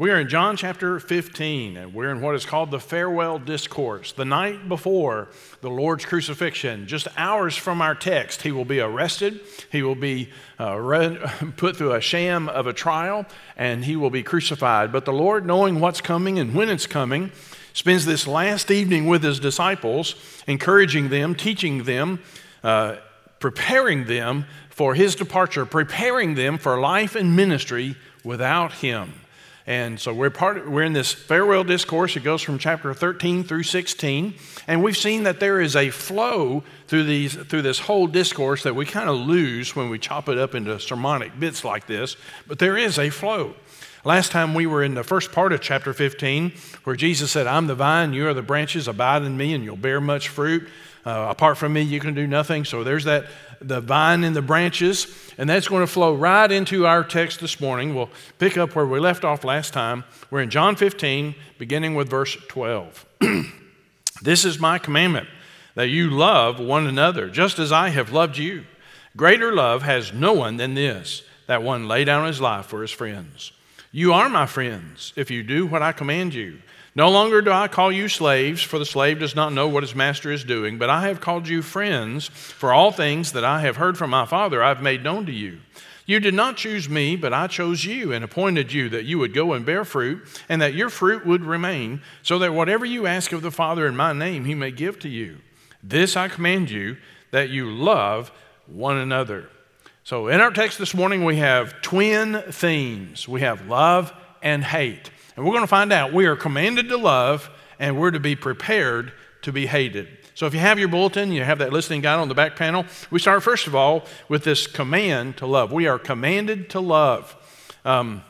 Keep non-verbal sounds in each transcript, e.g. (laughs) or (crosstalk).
We are in John chapter 15, and we're in what is called the farewell discourse. The night before the Lord's crucifixion, just hours from our text, he will be arrested, he will be uh, (laughs) put through a sham of a trial, and he will be crucified. But the Lord, knowing what's coming and when it's coming, spends this last evening with his disciples, encouraging them, teaching them, uh, preparing them for his departure, preparing them for life and ministry without him. And so we're, part of, we're in this farewell discourse. It goes from chapter 13 through 16. And we've seen that there is a flow through, these, through this whole discourse that we kind of lose when we chop it up into sermonic bits like this. But there is a flow. Last time we were in the first part of chapter 15, where Jesus said, I'm the vine, you are the branches, abide in me, and you'll bear much fruit. Uh, apart from me, you can do nothing. So there's that the vine and the branches, and that's going to flow right into our text this morning. We'll pick up where we left off last time. We're in John 15, beginning with verse 12. (clears throat) this is my commandment that you love one another, just as I have loved you. Greater love has no one than this, that one lay down his life for his friends. You are my friends if you do what I command you. No longer do I call you slaves, for the slave does not know what his master is doing, but I have called you friends, for all things that I have heard from my Father I have made known to you. You did not choose me, but I chose you and appointed you that you would go and bear fruit, and that your fruit would remain, so that whatever you ask of the Father in my name, he may give to you. This I command you, that you love one another. So, in our text this morning, we have twin themes we have love and hate. And we're going to find out we are commanded to love and we're to be prepared to be hated. So if you have your bulletin, you have that listening guide on the back panel. We start first of all with this command to love. We are commanded to love. Um,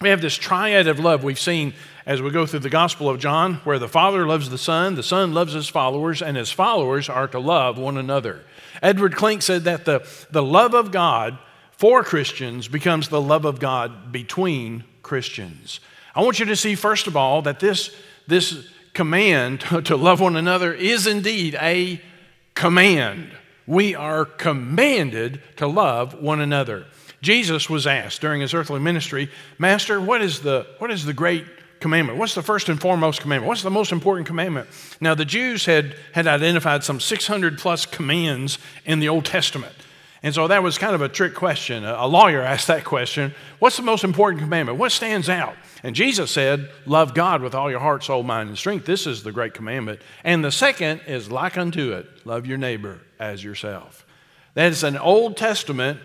we have this triad of love we've seen as we go through the Gospel of John, where the Father loves the Son, the Son loves his followers, and his followers are to love one another. Edward Klink said that the, the love of God for Christians becomes the love of God between Christians. I want you to see, first of all, that this, this command (laughs) to love one another is indeed a command. We are commanded to love one another. Jesus was asked during his earthly ministry, Master, what is the, what is the great commandment? What's the first and foremost commandment? What's the most important commandment? Now, the Jews had, had identified some 600 plus commands in the Old Testament. And so that was kind of a trick question. A lawyer asked that question What's the most important commandment? What stands out? And Jesus said, Love God with all your heart, soul, mind, and strength. This is the great commandment. And the second is like unto it love your neighbor as yourself. That is an Old Testament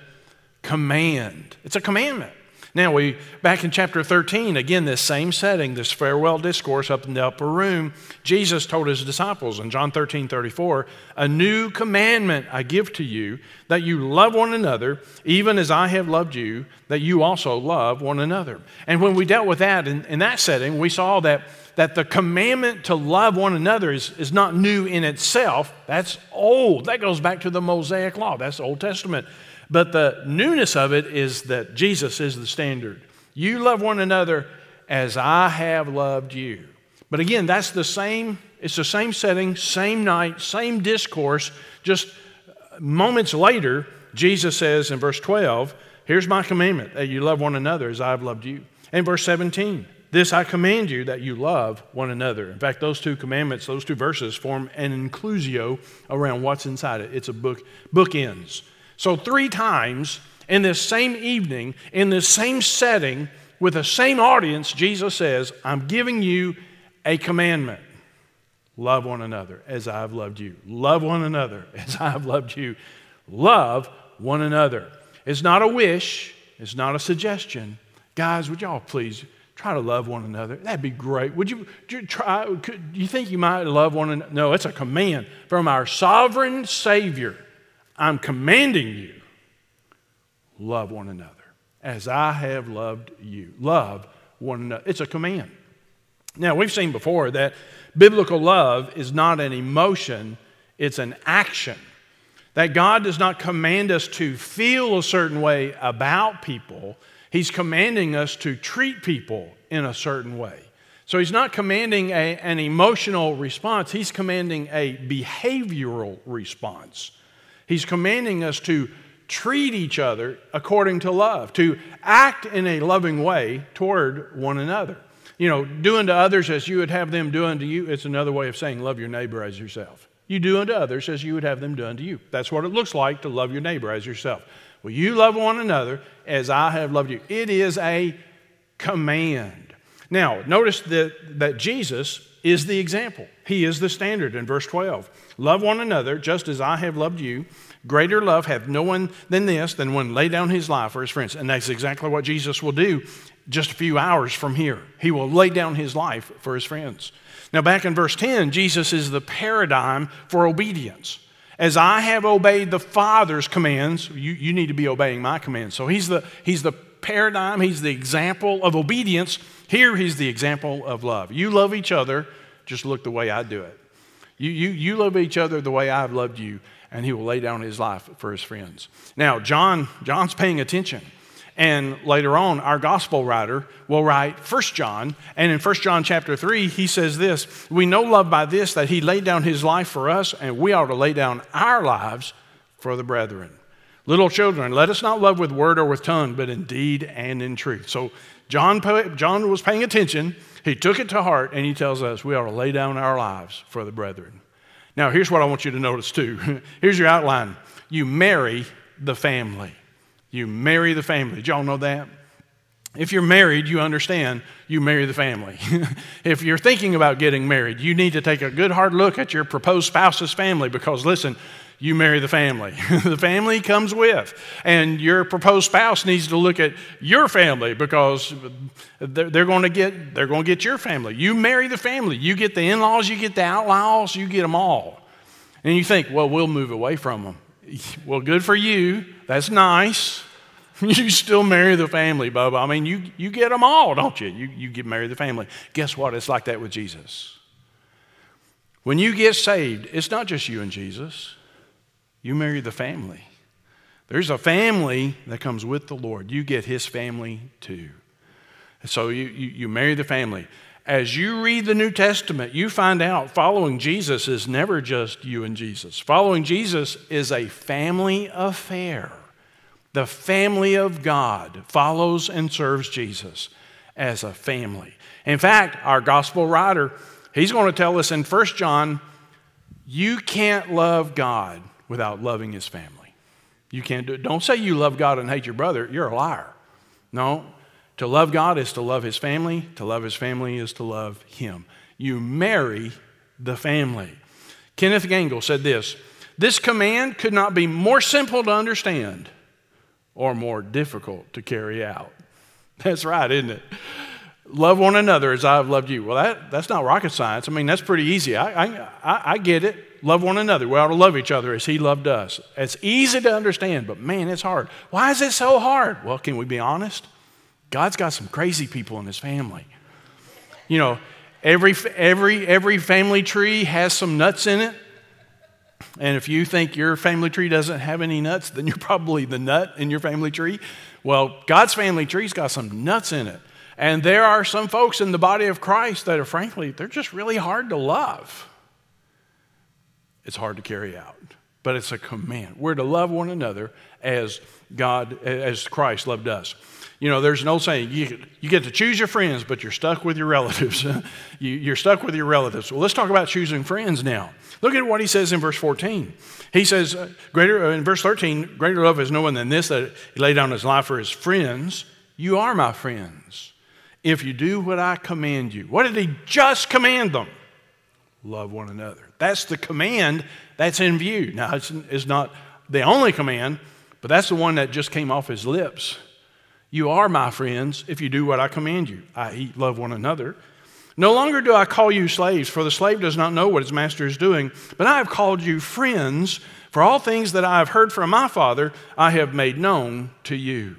command. It's a commandment. Now, we back in chapter 13, again, this same setting, this farewell discourse up in the upper room, Jesus told his disciples in John 13, 34, A new commandment I give to you, that you love one another, even as I have loved you, that you also love one another. And when we dealt with that in, in that setting, we saw that, that the commandment to love one another is, is not new in itself. That's old. That goes back to the Mosaic law. That's Old Testament. But the newness of it is that Jesus is the standard. You love one another as I have loved you. But again, that's the same, it's the same setting, same night, same discourse. Just moments later, Jesus says in verse 12, Here's my commandment that you love one another as I've loved you. And verse 17, this I command you that you love one another. In fact, those two commandments, those two verses form an inclusio around what's inside it. It's a book, bookends. So, three times in this same evening, in this same setting, with the same audience, Jesus says, I'm giving you a commandment. Love one another as I've loved you. Love one another (laughs) as I've loved you. Love one another. It's not a wish, it's not a suggestion. Guys, would y'all please try to love one another? That'd be great. Would you, you try? Could, you think you might love one another? No, it's a command from our sovereign Savior. I'm commanding you love one another as I have loved you. Love one another. It's a command. Now, we've seen before that biblical love is not an emotion, it's an action. That God does not command us to feel a certain way about people, He's commanding us to treat people in a certain way. So He's not commanding a, an emotional response, He's commanding a behavioral response. He's commanding us to, treat each other according to love, to act in a loving way toward one another. You know, doing to others as you would have them do unto you, it's another way of saying love your neighbor as yourself. You do unto others as you would have them do unto you. That's what it looks like to love your neighbor as yourself. Well, you love one another as I have loved you. It is a command. Now, notice that, that Jesus is the example. He is the standard in verse 12. Love one another just as I have loved you. Greater love have no one than this, than one lay down his life for his friends. And that's exactly what Jesus will do just a few hours from here. He will lay down his life for his friends. Now, back in verse 10, Jesus is the paradigm for obedience. As I have obeyed the Father's commands, you, you need to be obeying my commands. So he's the, he's the paradigm, he's the example of obedience. Here, he's the example of love. You love each other, just look the way I do it. You, you, you love each other the way I've loved you and he will lay down his life for his friends. Now, John, John's paying attention. And later on, our gospel writer will write 1 John. And in 1 John chapter 3, he says this We know love by this, that he laid down his life for us, and we ought to lay down our lives for the brethren. Little children, let us not love with word or with tongue, but in deed and in truth. So John, John was paying attention. He took it to heart, and he tells us we ought to lay down our lives for the brethren. Now, here's what I want you to notice too. (laughs) here's your outline. You marry the family. You marry the family. Did y'all know that? If you're married, you understand you marry the family. (laughs) if you're thinking about getting married, you need to take a good hard look at your proposed spouse's family because, listen, you marry the family. (laughs) the family comes with. And your proposed spouse needs to look at your family because they're, going to get they're going to get your family. You marry the family. You get the in-laws, you get the outlaws, you get them all. And you think, well, we'll move away from them. (laughs) Well, good for you. That's nice. (laughs) You still marry the family, Bubba. I mean, you, you get them all, don't you? You, you get married the family. Guess what? It's like that with Jesus. When you get saved, it's not just you and Jesus. You marry the family. There's a family that comes with the Lord. You get his family too. So you, you, you, marry the family. As you read the New Testament, you find out following Jesus is never just you and Jesus. Following Jesus is a family affair. The family of God follows and serves Jesus as a family. In fact, our gospel writer, he's going to tell us in 1 John, you can't love God without loving his family. You can't do it. Don't say you love God and hate your brother. You're a liar. No. To love God is to love his family. To love his family is to love him. You marry the family. Kenneth Gangel said this This command could not be more simple to understand or more difficult to carry out. (laughs) That's right, isn't it? Love one another as I've loved you. Well, that, that's not rocket science. I mean, that's pretty easy. I, I, I get it. Love one another. We ought to love each other as He loved us. It's easy to understand, but man, it's hard. Why is it so hard? Well, can we be honest? God's got some crazy people in His family. You know, every, every, every family tree has some nuts in it. And if you think your family tree doesn't have any nuts, then you're probably the nut in your family tree. Well, God's family tree's got some nuts in it. And there are some folks in the body of Christ that are, frankly, they're just really hard to love it's hard to carry out. But it's a command. We're to love one another as God, as Christ loved us. You know, there's an old saying you, you get to choose your friends, but you're stuck with your relatives. (laughs) you, are stuck with your relatives. Well, let's talk about choosing friends now. Look at what he says in verse 14. He says, uh, greater, uh, in verse 13, greater love is no one than this, that he laid down his life for his friends. You are my friends if you do what I command you. What did he just command them? Love one another. That's the command that's in view. Now, it's, it's not the only command, but that's the one that just came off his lips. You are my friends if you do what I command you, i.e., love one another. No longer do I call you slaves, for the slave does not know what his master is doing, but I have called you friends, for all things that I have heard from my Father I have made known to you.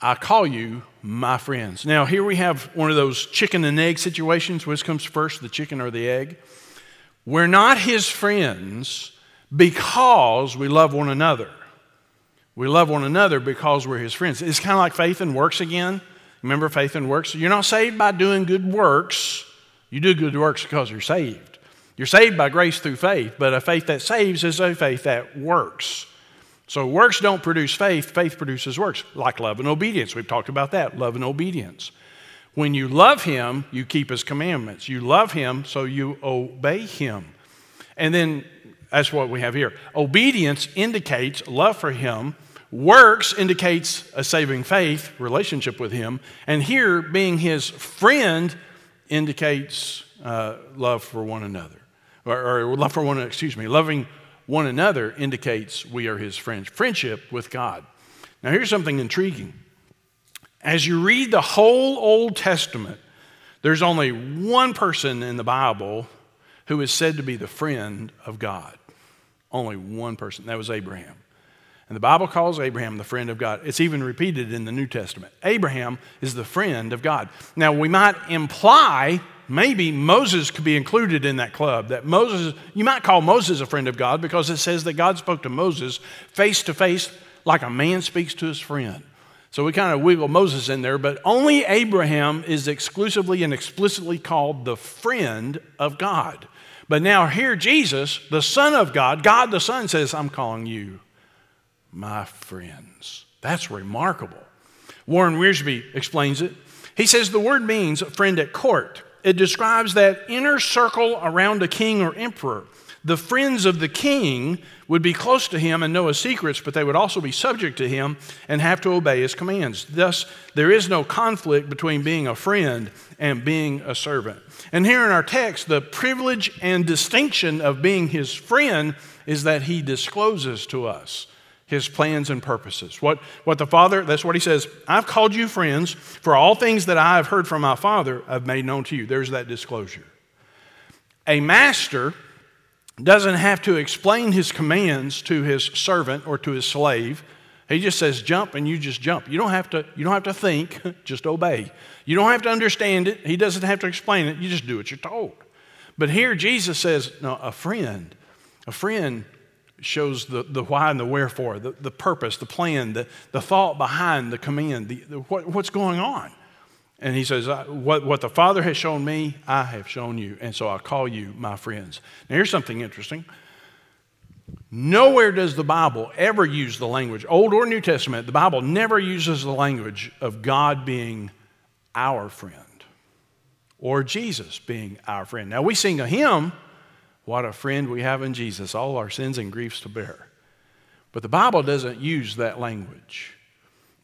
I call you my friends. Now, here we have one of those chicken and egg situations. Which comes first, the chicken or the egg? We're not his friends because we love one another. We love one another because we're his friends. It's kind of like faith and works again. Remember faith and works? You're not saved by doing good works. You do good works because you're saved. You're saved by grace through faith, but a faith that saves is a faith that works. So works don't produce faith, faith produces works, like love and obedience. We've talked about that love and obedience. When you love Him, you keep His commandments. You love Him, so you obey Him. And then that's what we have here. Obedience indicates love for Him. Works indicates a saving faith, relationship with Him. And here, being His friend indicates uh, love for one another. Or, or love for one, excuse me, loving one another indicates we are his friends. Friendship with God. Now, here's something intriguing. As you read the whole Old Testament, there's only one person in the Bible who is said to be the friend of God. Only one person. That was Abraham. And the Bible calls Abraham the friend of God. It's even repeated in the New Testament. Abraham is the friend of God. Now, we might imply maybe Moses could be included in that club. That Moses, you might call Moses a friend of God because it says that God spoke to Moses face to face like a man speaks to his friend. So we kind of wiggle Moses in there, but only Abraham is exclusively and explicitly called the friend of God. But now here, Jesus, the Son of God, God the Son says, I'm calling you my friends. That's remarkable. Warren Wiersbe explains it. He says the word means friend at court it describes that inner circle around a king or emperor. The friends of the king would be close to him and know his secrets, but they would also be subject to him and have to obey his commands. Thus, there is no conflict between being a friend and being a servant. And here in our text, the privilege and distinction of being his friend is that he discloses to us his plans and purposes. What, what the Father, that's what he says, I've called you friends, for all things that I have heard from my Father, I've made known to you. There's that disclosure. A master doesn't have to explain his commands to his servant or to his slave. He just says jump and you just jump. You don't have to, you don't have to think, (laughs) just obey. You don't have to understand it. He doesn't have to explain it. You just do what you're told. But here Jesus says, no, a friend, a friend shows the, the why and the wherefore, the, the purpose, the plan, the, the thought behind the command, the, the what, what's going on. And he says, what, what the Father has shown me, I have shown you. And so I call you my friends. Now, here's something interesting. Nowhere does the Bible ever use the language, Old or New Testament, the Bible never uses the language of God being our friend or Jesus being our friend. Now, we sing a hymn what a friend we have in Jesus, all our sins and griefs to bear. But the Bible doesn't use that language.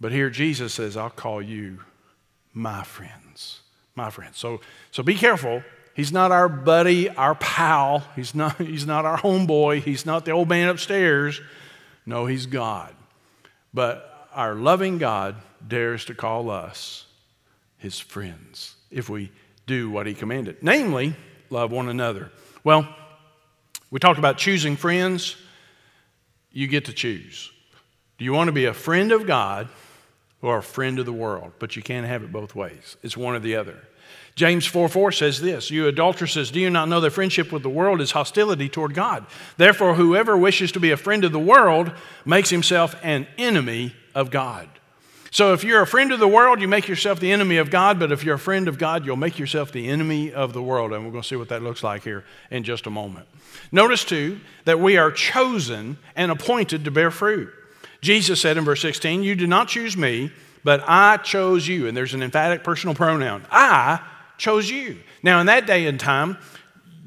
But here Jesus says, I'll call you my friends. My friends. So, so be careful. He's not our buddy, our pal. He's not, (laughs) he's not our homeboy. He's not the old man upstairs. No, he's God. But our loving God dares to call us his friends if we do what he commanded, namely, love one another. Well, we talked about choosing friends. You get to choose. Do you want to be a friend of God or a friend of the world? But you can't have it both ways. It's one or the other. James 4 4 says this You adulteresses, do you not know that friendship with the world is hostility toward God? Therefore, whoever wishes to be a friend of the world makes himself an enemy of God. So if you're a friend of the world, you make yourself the enemy of God, but if you're a friend of God, you'll make yourself the enemy of the world. And we're going to see what that looks like here in just a moment. Notice, too, that we are chosen and appointed to bear fruit. Jesus said in verse 16, You did not choose me, but I chose you. And there's an emphatic personal pronoun. I chose you. Now, in that day and time,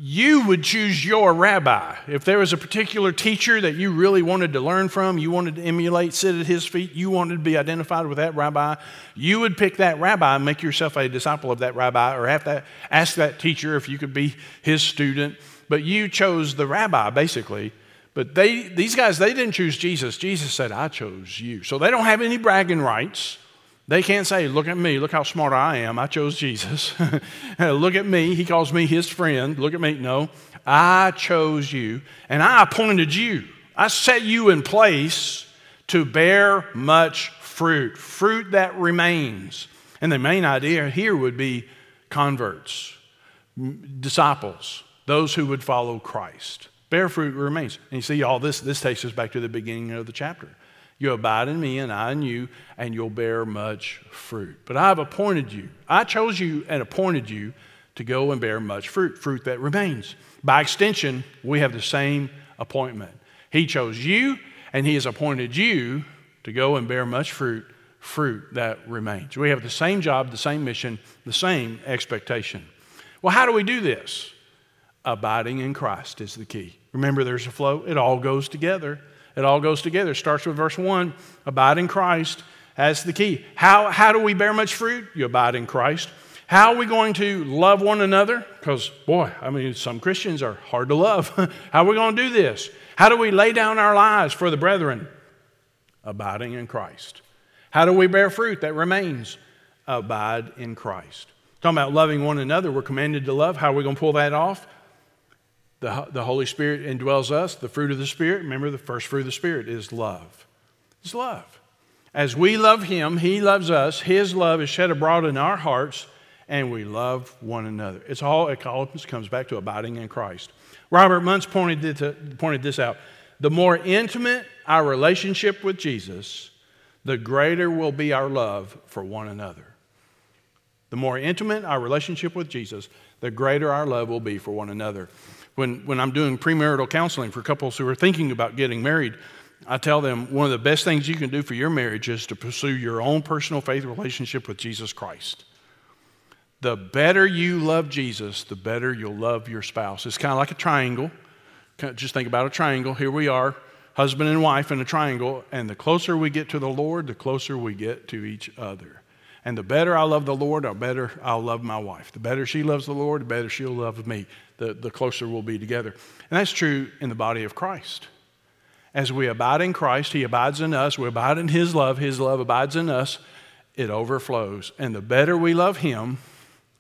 you would choose your rabbi. If there was a particular teacher that you really wanted to learn from, you wanted to emulate, sit at his feet, you wanted to be identified with that rabbi, you would pick that rabbi and make yourself a disciple of that rabbi or have ask that teacher if you could be his student. But you chose the rabbi, basically. But they, these guys, they didn't choose Jesus. Jesus said, I chose you. So they don't have any bragging rights. They can't say, Look at me, look how smart I am. I chose Jesus. (laughs) look at me, he calls me his friend. Look at me. No, I chose you and I appointed you. I set you in place to bear much fruit, fruit that remains. And the main idea here would be converts, disciples, those who would follow Christ. Bear fruit remains. And you see, all this, this takes us back to the beginning of the chapter. You abide in me, and I in you, and you'll bear much fruit. But I've appointed you. I chose you and appointed you to go and bear much fruit, fruit that remains. By extension, we have the same appointment. He chose you, And He has appointed you to go and bear much fruit, fruit that remains. We have the same job, the same mission, the same expectation. Well, how do we do this? Abiding in Christ is the key. Remember, there's a flow, it all goes together. It all goes together. It starts with verse 1 abide in Christ. That's the key. How, how do we bear much fruit? You abide in Christ. How are we going to love one another? Because, boy, I mean, some Christians are hard to love. (laughs) how are we going to do this? How do we lay down our lives for the brethren? Abiding in Christ. How do we bear fruit that remains? Abide in Christ. Talking about loving one another, we're commanded to love. How are we going to pull that off? The, the Holy Spirit indwells us. The fruit of the Spirit, remember, the first fruit of the Spirit is love. It's love. As we love Him, He loves us. His love is shed abroad in our hearts, and we love one another. It's all, it all comes back to abiding in Christ. Robert Mounce pointed, pointed this out. The more intimate our relationship with Jesus, the greater will be our love for one another. The more intimate our relationship with Jesus, the greater our love will be for one another. When, when I'm doing premarital counseling for couples who are thinking about getting married, I tell them one of the best things you can do for your marriage is to pursue your own personal faith relationship with Jesus Christ. The better you love Jesus, the better you'll love your spouse. It's kind of like a triangle. Just think about a triangle. Here we are, husband and wife in a triangle, and the closer we get to the Lord, the closer we get to each other. And the better I love the Lord, the better I'll love my wife. The better she loves the Lord, the better she'll love me. The, the closer we'll be together. And that's true in the body of Christ. As we abide in Christ, He abides in us. We abide in His love. His love abides in us. It overflows. And the better we love Him,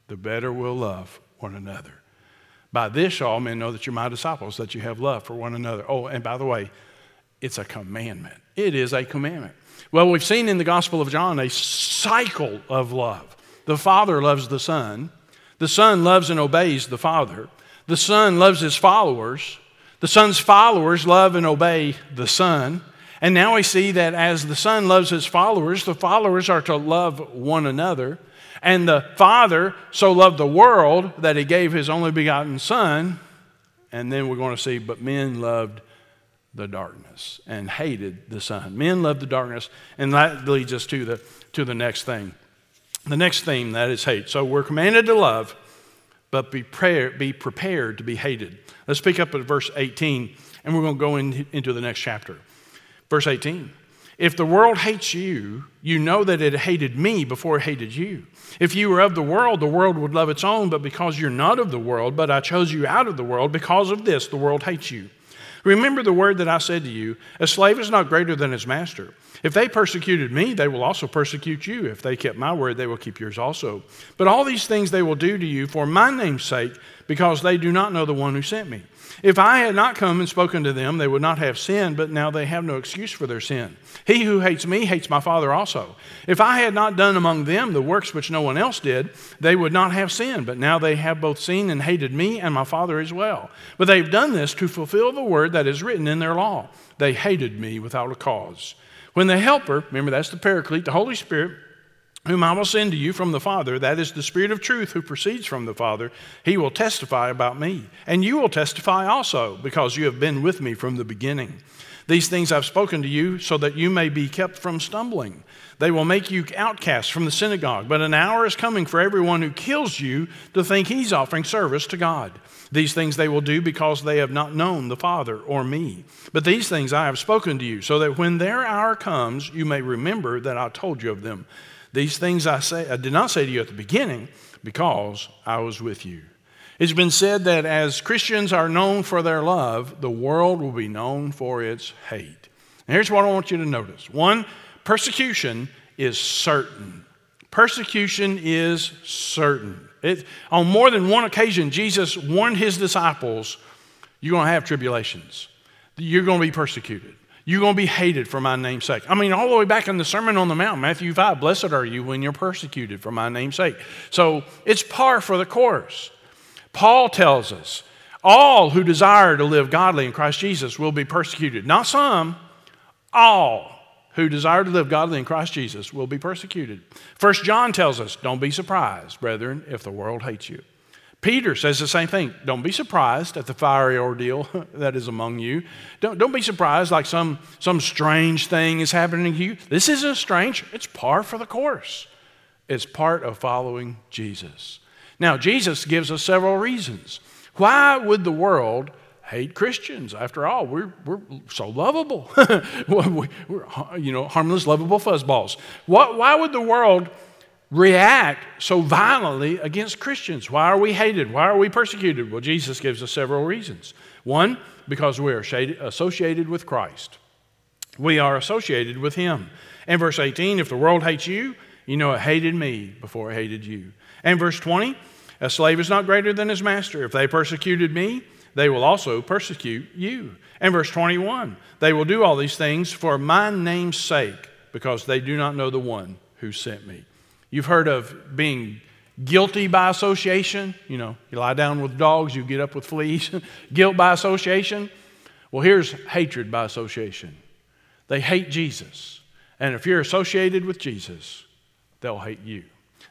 the better we'll love one another. By this, all men know that you're my disciples, that you have love for one another. Oh, and by the way, it's a commandment. It is a commandment. Well, we've seen in the Gospel of John a cycle of love. The Father loves the Son, the Son loves and obeys the Father, the Son loves his followers, the Son's followers love and obey the Son. And now we see that as the Son loves his followers, the followers are to love one another. And the Father so loved the world that he gave his only begotten Son. And then we're going to see, but men loved the darkness and hated the sun. Men love the darkness. And that leads us to the, to the next thing. The next theme, that is hate. So we're commanded to love, but be, prayer, be prepared to be hated. Let's pick up at verse 18, and we're going to go in, into the next chapter. Verse 18 If the world hates you, you know that it hated me before it hated you. If you were of the world, the world would love its own, but because you're not of the world, but I chose you out of the world, because of this, the world hates you. Remember the word that I said to you a slave is not greater than his master. If they persecuted me, they will also persecute you. If they kept my word, they will keep yours also. But all these things they will do to you for my name's sake, because they do not know the one who sent me. If I had not come and spoken to them, they would not have sinned, but now they have no excuse for their sin. He who hates me hates my Father also. If I had not done among them the works which no one else did, they would not have sinned, but now they have both seen and hated me and my Father as well. But they've done this to fulfill the word that is written in their law. They hated me without a cause. When the Helper, remember that's the Paraclete, the Holy Spirit, whom I will send to you from the Father, that is the Spirit of truth who proceeds from the Father, he will testify about me. And you will testify also, because you have been with me from the beginning. These things I've spoken to you so that you may be kept from stumbling. They will make you outcasts from the synagogue, but an hour is coming for everyone who kills you to think he's offering service to God. These things they will do because they have not known the Father or me. But these things I have spoken to you, so that when their hour comes, you may remember that I told you of them. These things I say I did not say to you at the beginning, because I was with you. It's been said that as Christians are known for their love, the world will be known for its hate. And here's what I want you to notice. One, persecution is certain. Persecution is certain. It, on more than one occasion, Jesus warned his disciples, You're going to have tribulations, you're going to be persecuted. You're going to be hated for my name's sake. I mean, all the way back in the Sermon on the Mount, Matthew 5, blessed are you when you're persecuted for my name's sake. So it's par for the course. Paul tells us all who desire to live godly in Christ Jesus will be persecuted. Not some, all who desire to live godly in Christ Jesus will be persecuted. First John tells us, don't be surprised, brethren, if the world hates you. Peter says the same thing. Don't be surprised at the fiery ordeal (laughs) that is among you. Don't, don't be surprised like some, some strange thing is happening to you. This isn't strange, it's par for the course. It's part of following Jesus. Now, Jesus gives us several reasons. Why would the world hate Christians? After all, we're, we're so lovable. (laughs) we're, you know, harmless, lovable fuzzballs. What, why would the world react so violently against Christians? Why are we hated? Why are we persecuted? Well, Jesus gives us several reasons. One, because we are associated with Christ. We are associated with Him. And verse 18, if the world hates you, you know it hated me before it hated you. And verse 20, a slave is not greater than his master. If they persecuted me, they will also persecute you. And verse 21, they will do all these things for my name's sake, because they do not know the one who sent me. You've heard of being guilty by association. You know, you lie down with dogs, you get up with fleas. (laughs) Guilt by association. Well, here's hatred by association. They hate Jesus. And if you're associated with Jesus, they'll hate you.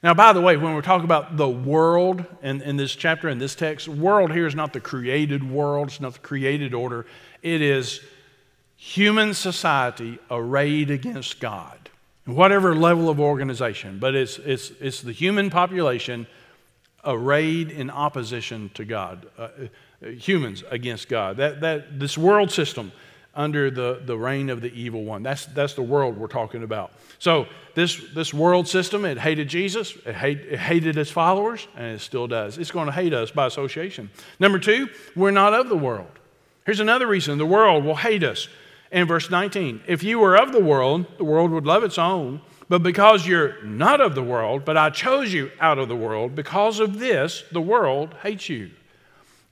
Now, by the way, when we're talking about the world in, in this chapter, in this text, world here is not the created world, it's not the created order. It is human society arrayed against God whatever level of organization, but it's, it's, it's the human population arrayed in opposition to God, uh, uh, humans against God. That, that, this world system under the, the reign of the evil one. That's, that's the world we're talking about. So, this, this world system, it hated Jesus, it, hate, it hated his followers, and it still does. It's going to hate us by association. Number two, we're not of the world. Here's another reason the world will hate us in verse 19. If you were of the world, the world would love its own. But because you're not of the world, but I chose you out of the world, because of this, the world hates you.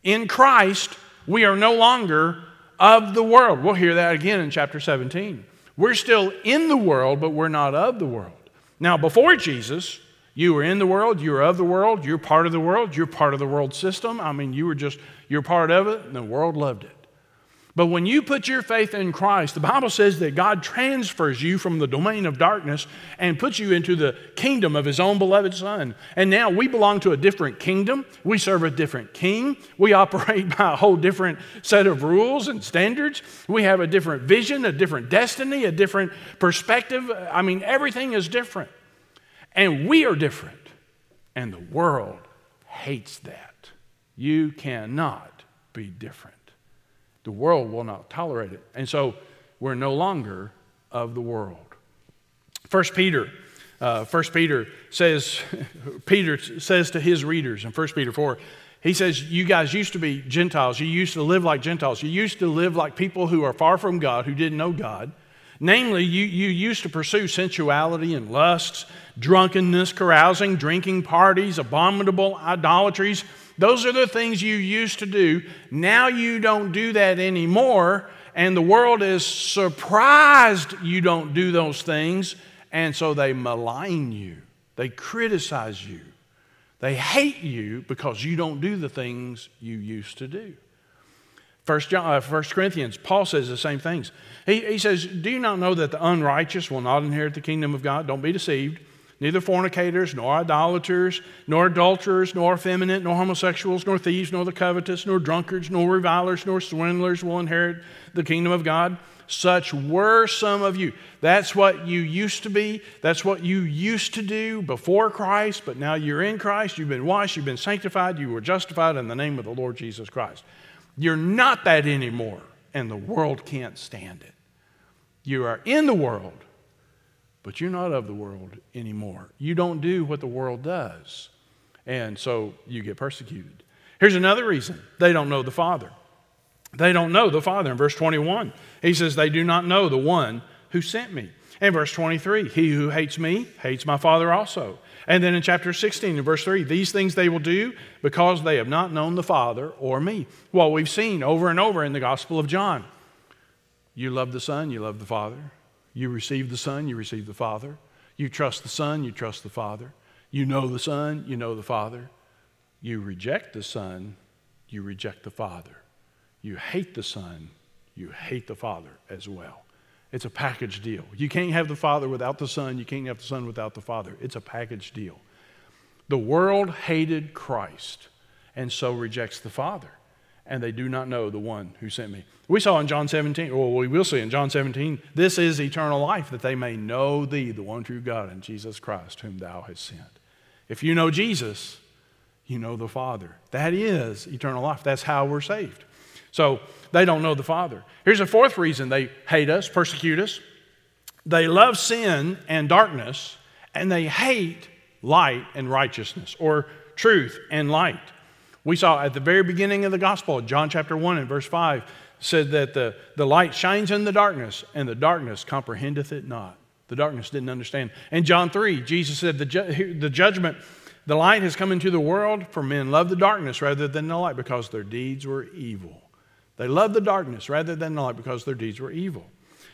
In Christ, we are no longer of the world. We'll hear that again in chapter 17. We're still in the world, but we're not of the world. Now, before Jesus, you were in the world, you were of the world, you're part of the world, you're part of the world system. I mean, you were just, you're part of it, and the world loved it. But when you put your faith in Christ, the Bible says that God transfers you from the domain of darkness and puts you into the kingdom of His own beloved Son. And now we belong to a different kingdom. We serve a different king. We operate (laughs) by a whole different set of rules and standards. We have a different vision, a different destiny, a different perspective. I mean, everything is different. And we are different. And the world hates that. You cannot be different. The world will not tolerate it. And so we're no longer of the world. First Peter, uh, First Peter says, (laughs) Peter says to his readers in First Peter 4, he says, You guys used to be Gentiles. You used to live like Gentiles. You used to live like people who are far from God, who didn't know God. Namely, you, you used to pursue sensuality and lusts, drunkenness, carousing, drinking parties, abominable idolatries those are the things you used to do. Now you don't do that anymore, and the world is surprised you don't do those things, and so they malign you. They criticize you. They hate you because you don't do the things you used to do. First, John, uh, First Corinthians, Paul says the same things. He, he says, Do you not know that the unrighteous will not inherit the kingdom of God? Don't be deceived. Neither fornicators, nor idolaters, nor adulterers, nor effeminate, nor homosexuals, nor thieves, nor the covetous, nor drunkards, nor revilers, nor swindlers will inherit the kingdom of God. Such were some of you. That's what you used to be. That's what you used to do before Christ, but now you're in Christ. You've been washed, you've been sanctified, you were justified in the name of the Lord Jesus Christ. You're not that anymore, and the world can't stand it. You are in the world, but you're not of the world anymore. You don't do what the world does. And so you get persecuted. Here's another reason they don't know the Father. They don't know the Father. In verse 21, he says, They do not know the one who sent me. In verse 23, he who hates me hates my Father also. And then in chapter 16, in verse 3, these things they will do because they have not known the Father or me. Well, we've seen over and over in the Gospel of John. You love the Son, you love the Father. You receive the Son, you receive the Father. You trust the Son, you trust the Father. You know the Son, you know the Father. You reject the Son, you reject the Father. You hate the Son, you hate the Father as well. It's a package deal. You can't have the Father without the Son, you can't have the Son without the Father. It's a package deal. The world hated Christ, and so rejects the Father. And they do not know the one who sent me. We saw in John 17, or we will see in John 17, this is eternal life, that they may know thee, the one true God, and Jesus Christ, whom thou hast sent. If you know Jesus, you know the Father. That is eternal life. That's how we're saved. So they don't know the Father. Here's a fourth reason they hate us, persecute us. They love sin and darkness, and they hate light and righteousness, or truth and light. We saw at the very beginning of the gospel, John chapter 1 and verse 5, said that the, the light shines in the darkness, and the darkness comprehendeth it not. The darkness didn't understand. In John 3, Jesus said, the, ju- the judgment, the light has come into the world, for men love the darkness rather than the light because their deeds were evil. They loved the darkness rather than the light because their deeds were evil.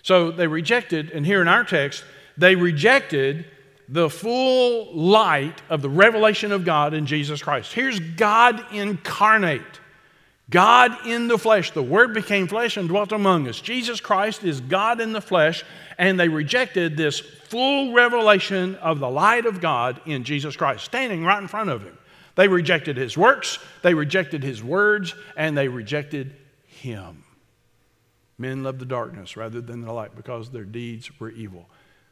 So they rejected, and here in our text, they rejected the full light of the revelation of God in Jesus Christ. Here's God incarnate. God in the flesh. The Word became flesh and dwelt among us. Jesus Christ is God in the flesh, and they rejected this full revelation of the light of God in Jesus Christ, standing right in front of Him. They rejected His works, they rejected His words, and they rejected Him. Men loved the darkness rather than the light because their deeds were evil.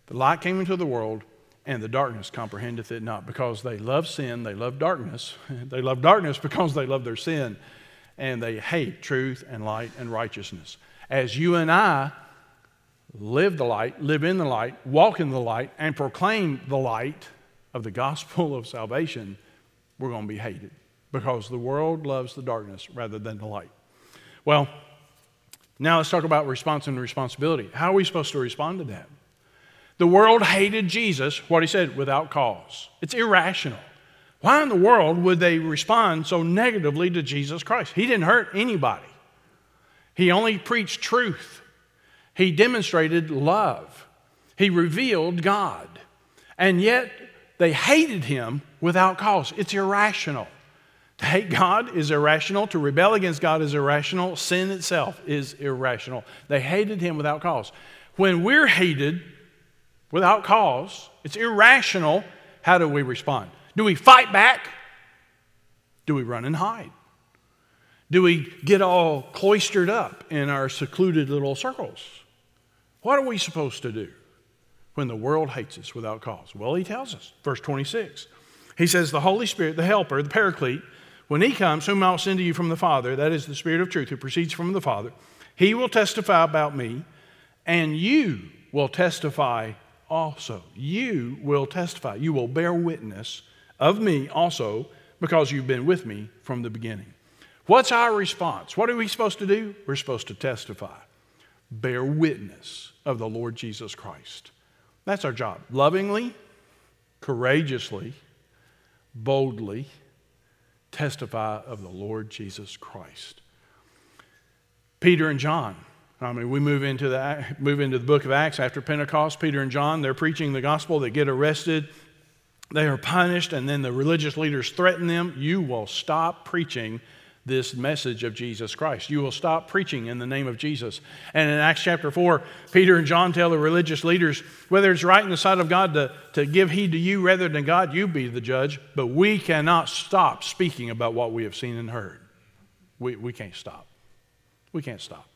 The light came into the world, and the darkness comprehendeth it not because they love sin, they love darkness. (laughs) They love darkness because they love their sin and they hate truth and light and righteousness. As you and I live the light, live in the light, walk in the light, and proclaim the light of the gospel of salvation, we're going to be hated because the world loves the darkness rather than the light. Well, now let's talk about response and responsibility. How are we supposed to respond to that? The world hated Jesus, what he said, without cause. It's irrational. Why in the world would they respond so negatively to Jesus Christ? He didn't hurt anybody, he only preached truth. He demonstrated love. He revealed God. And yet they hated him without cause. It's irrational. To hate God is irrational. To rebel against God is irrational. Sin itself is irrational. They hated him without cause. When we're hated without cause, it's irrational. How do we respond? Do we fight back? Do we run and hide? Do we get all cloistered up in our secluded little circles? What are we supposed to do when the world hates us without cause? Well, he tells us, verse 26. He says, The Holy Spirit, the Helper, the Paraclete, when he comes, whom I'll send to you from the Father, that is the Spirit of truth who proceeds from the Father, he will testify about me, and you will testify also. You will testify. You will bear witness of me also, because you've been with me from the beginning. What's our response? What are we supposed to do? We're supposed to testify, bear witness of the Lord Jesus Christ. That's our job. Lovingly, courageously, boldly testify of the Lord Jesus Christ. Peter and John. I mean, we move into the move into the book of Acts after Pentecost. Peter and John, they're preaching the gospel. They get arrested. They are punished, and then the religious leaders threaten them. You will stop preaching this message of Jesus Christ. You will stop preaching in the name of Jesus. And in Acts chapter 4, Peter and John tell the religious leaders whether it's right in the sight of God to, to give heed to you rather than God, you be the judge. But we cannot stop speaking about what we have seen and heard. We, we can't stop. We can't stop.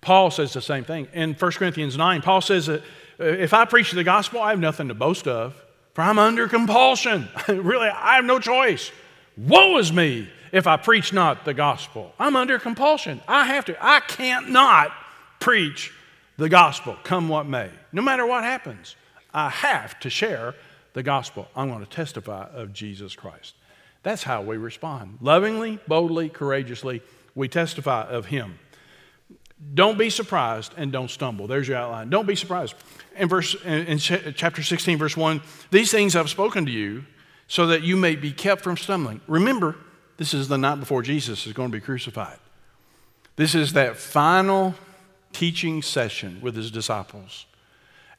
Paul says the same thing. In 1 Corinthians 9, Paul says that uh, if I preach the gospel, I have nothing to boast of. For I'm under compulsion. (laughs) really, I have no choice. Woe is me if I preach not the gospel. I'm under compulsion. I have to. I can't not preach the gospel, come what may. No matter what happens, I have to share the gospel. I'm going to testify of Jesus Christ. That's how we respond. Lovingly, boldly, courageously, we testify of Him. Don't be surprised and don't stumble. There's your outline. Don't be surprised. In, verse, in chapter 16, verse 1, these things I've spoken to you so that you may be kept from stumbling. Remember, this is the night before Jesus is going to be crucified. This is that final teaching session with his disciples.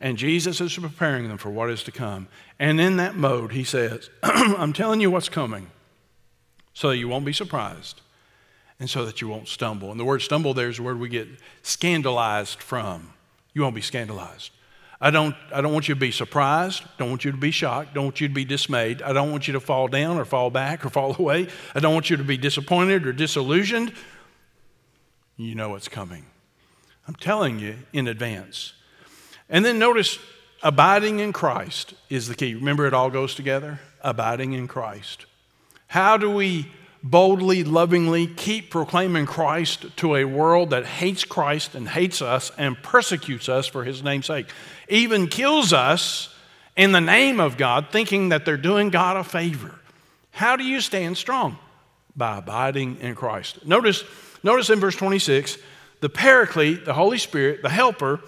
And Jesus is preparing them for what is to come. And in that mode, he says, (clears throat) I'm telling you what's coming so you won't be surprised and so that you won't stumble. And the word stumble there is the word we get scandalized from. You won't be scandalized. I don't, I don't want you to be surprised. Don't want you to be shocked. Don't want you to be dismayed. I don't want you to fall down or fall back or fall (laughs) away. I don't want you to be disappointed or disillusioned. You know what's coming. I'm telling you in advance. And then notice abiding in Christ is the key. Remember, it all goes together? Abiding in Christ. How do we boldly, lovingly keep proclaiming Christ to a world that hates Christ and hates us and persecutes us for his name's sake? Even kills us in the name of God, thinking that they're doing God a favor. How do you stand strong? By abiding in Christ. Notice, notice in verse 26, the Paraclete, the Holy Spirit, the Helper,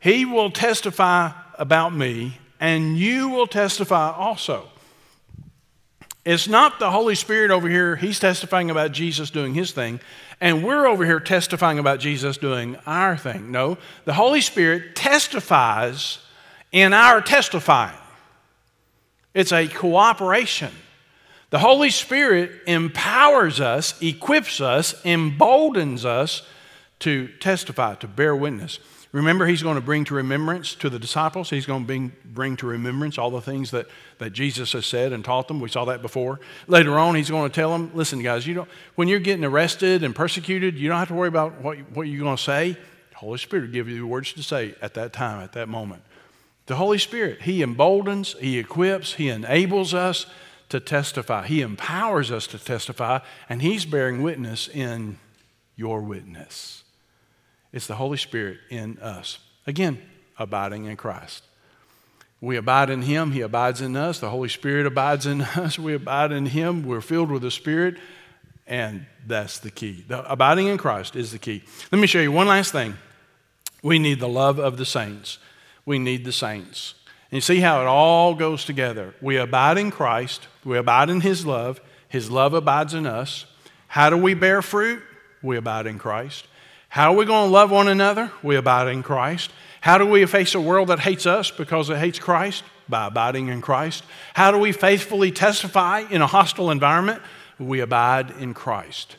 he will testify about me, and you will testify also. It's not the Holy Spirit over here, he's testifying about Jesus doing his thing, and we're over here testifying about Jesus doing our thing. No, the Holy Spirit testifies in our testifying. It's a cooperation. The Holy Spirit empowers us, equips us, emboldens us to testify, to bear witness. Remember, he's going to bring to remembrance to the disciples, he's going to bring, bring to remembrance all the things that, that Jesus has said and taught them. We saw that before. Later on, he's going to tell them, listen, guys, you don't, when you're getting arrested and persecuted, you don't have to worry about what, what you're going to say. The Holy Spirit will give you the words to say at that time, at that moment. The Holy Spirit, He emboldens, He equips, He enables us to testify. He empowers us to testify, and He's bearing witness in your witness. It's the Holy Spirit in us. Again, abiding in Christ. We abide in Him, He abides in us. The Holy Spirit abides in (laughs) us. We abide in Him. We're filled with the Spirit, and that's the key. The abiding in Christ is the key. Let me show you one last thing. We need the love of the saints. We need the saints. And you see how it all goes together. We abide in Christ, we abide in His love, His love abides in us. How do we bear fruit? We abide in Christ. How are we going to love one another? We abide in Christ. How do we face a world that hates us because it hates Christ? By abiding in Christ. How do we faithfully testify in a hostile environment? We abide in Christ.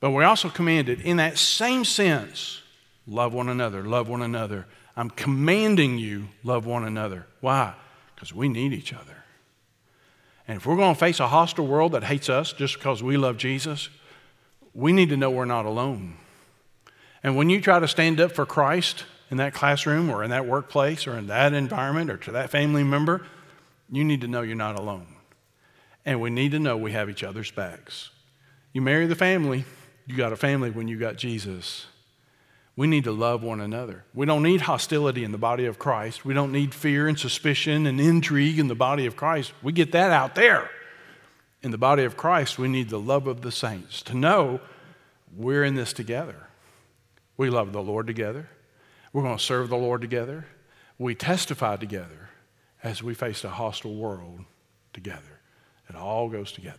But we're also commanded, in that same sense, love one another, love one another. I'm commanding you, love one another. Why? Because we need each other. And if we're going to face a hostile world that hates us just because we love Jesus, we need to know we're not alone. And when you try to stand up for Christ in that classroom or in that workplace or in that environment or to that family member, you need to know you're not alone. And we need to know we have each other's backs. You marry the family, you got a family when you got Jesus. We need to love one another. We don't need hostility in the body of Christ. We don't need fear and suspicion and intrigue in the body of Christ. We get that out there. In the body of Christ, we need the love of the saints to know we're in this together. We love the Lord together. We're going to serve the Lord together. We testify together as we face a hostile world together. It all goes together.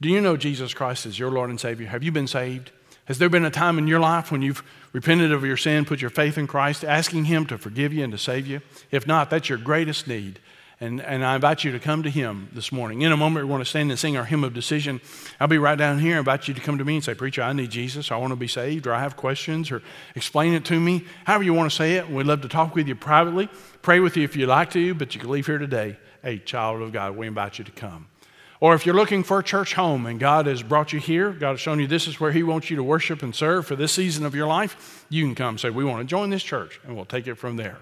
Do you know Jesus Christ is your Lord and Savior? Have you been saved? Has there been a time in your life when you've repented of your sin, put your faith in Christ, asking Him to forgive you and to save you? If not, that's your greatest need. And, and I invite you to come to Him this morning. In a moment, we're going to stand and sing our hymn of decision. I'll be right down here. I invite you to come to me and say, Preacher, I need Jesus. I want to be saved, or I have questions, or explain it to me. However, you want to say it. We'd love to talk with you privately, pray with you if you'd like to, but you can leave here today a child of God. We invite you to come. Or if you're looking for a church home and God has brought you here, God has shown you this is where He wants you to worship and serve for this season of your life, you can come say, We want to join this church, and we'll take it from there.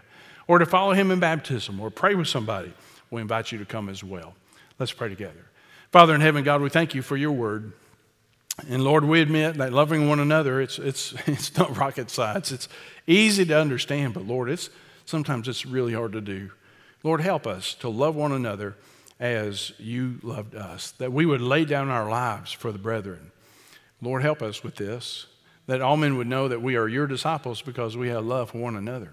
Or to follow Him in baptism, or pray with somebody we invite you to come as well. Let's pray together. Father in heaven, God, we thank you for your word. And Lord, we admit that loving one another, it's, it's, (laughs) it's not rocket science. It's easy to understand, but Lord, it's, sometimes it's really hard to do. Lord, help us to love one another as you loved us, that we would lay down our lives for the brethren. Lord, help us with this, that all men would know that we are your disciples because we have love for one another.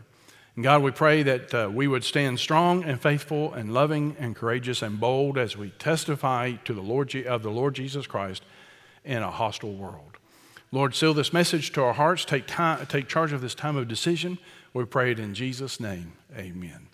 And God, we pray that uh, we would stand strong and faithful and loving and courageous and bold as we testify to the Lord of the Lord Jesus Christ in a hostile world. Lord, seal this message to our hearts. Take, time, take charge of this time of decision. We pray it in Jesus' name. Amen.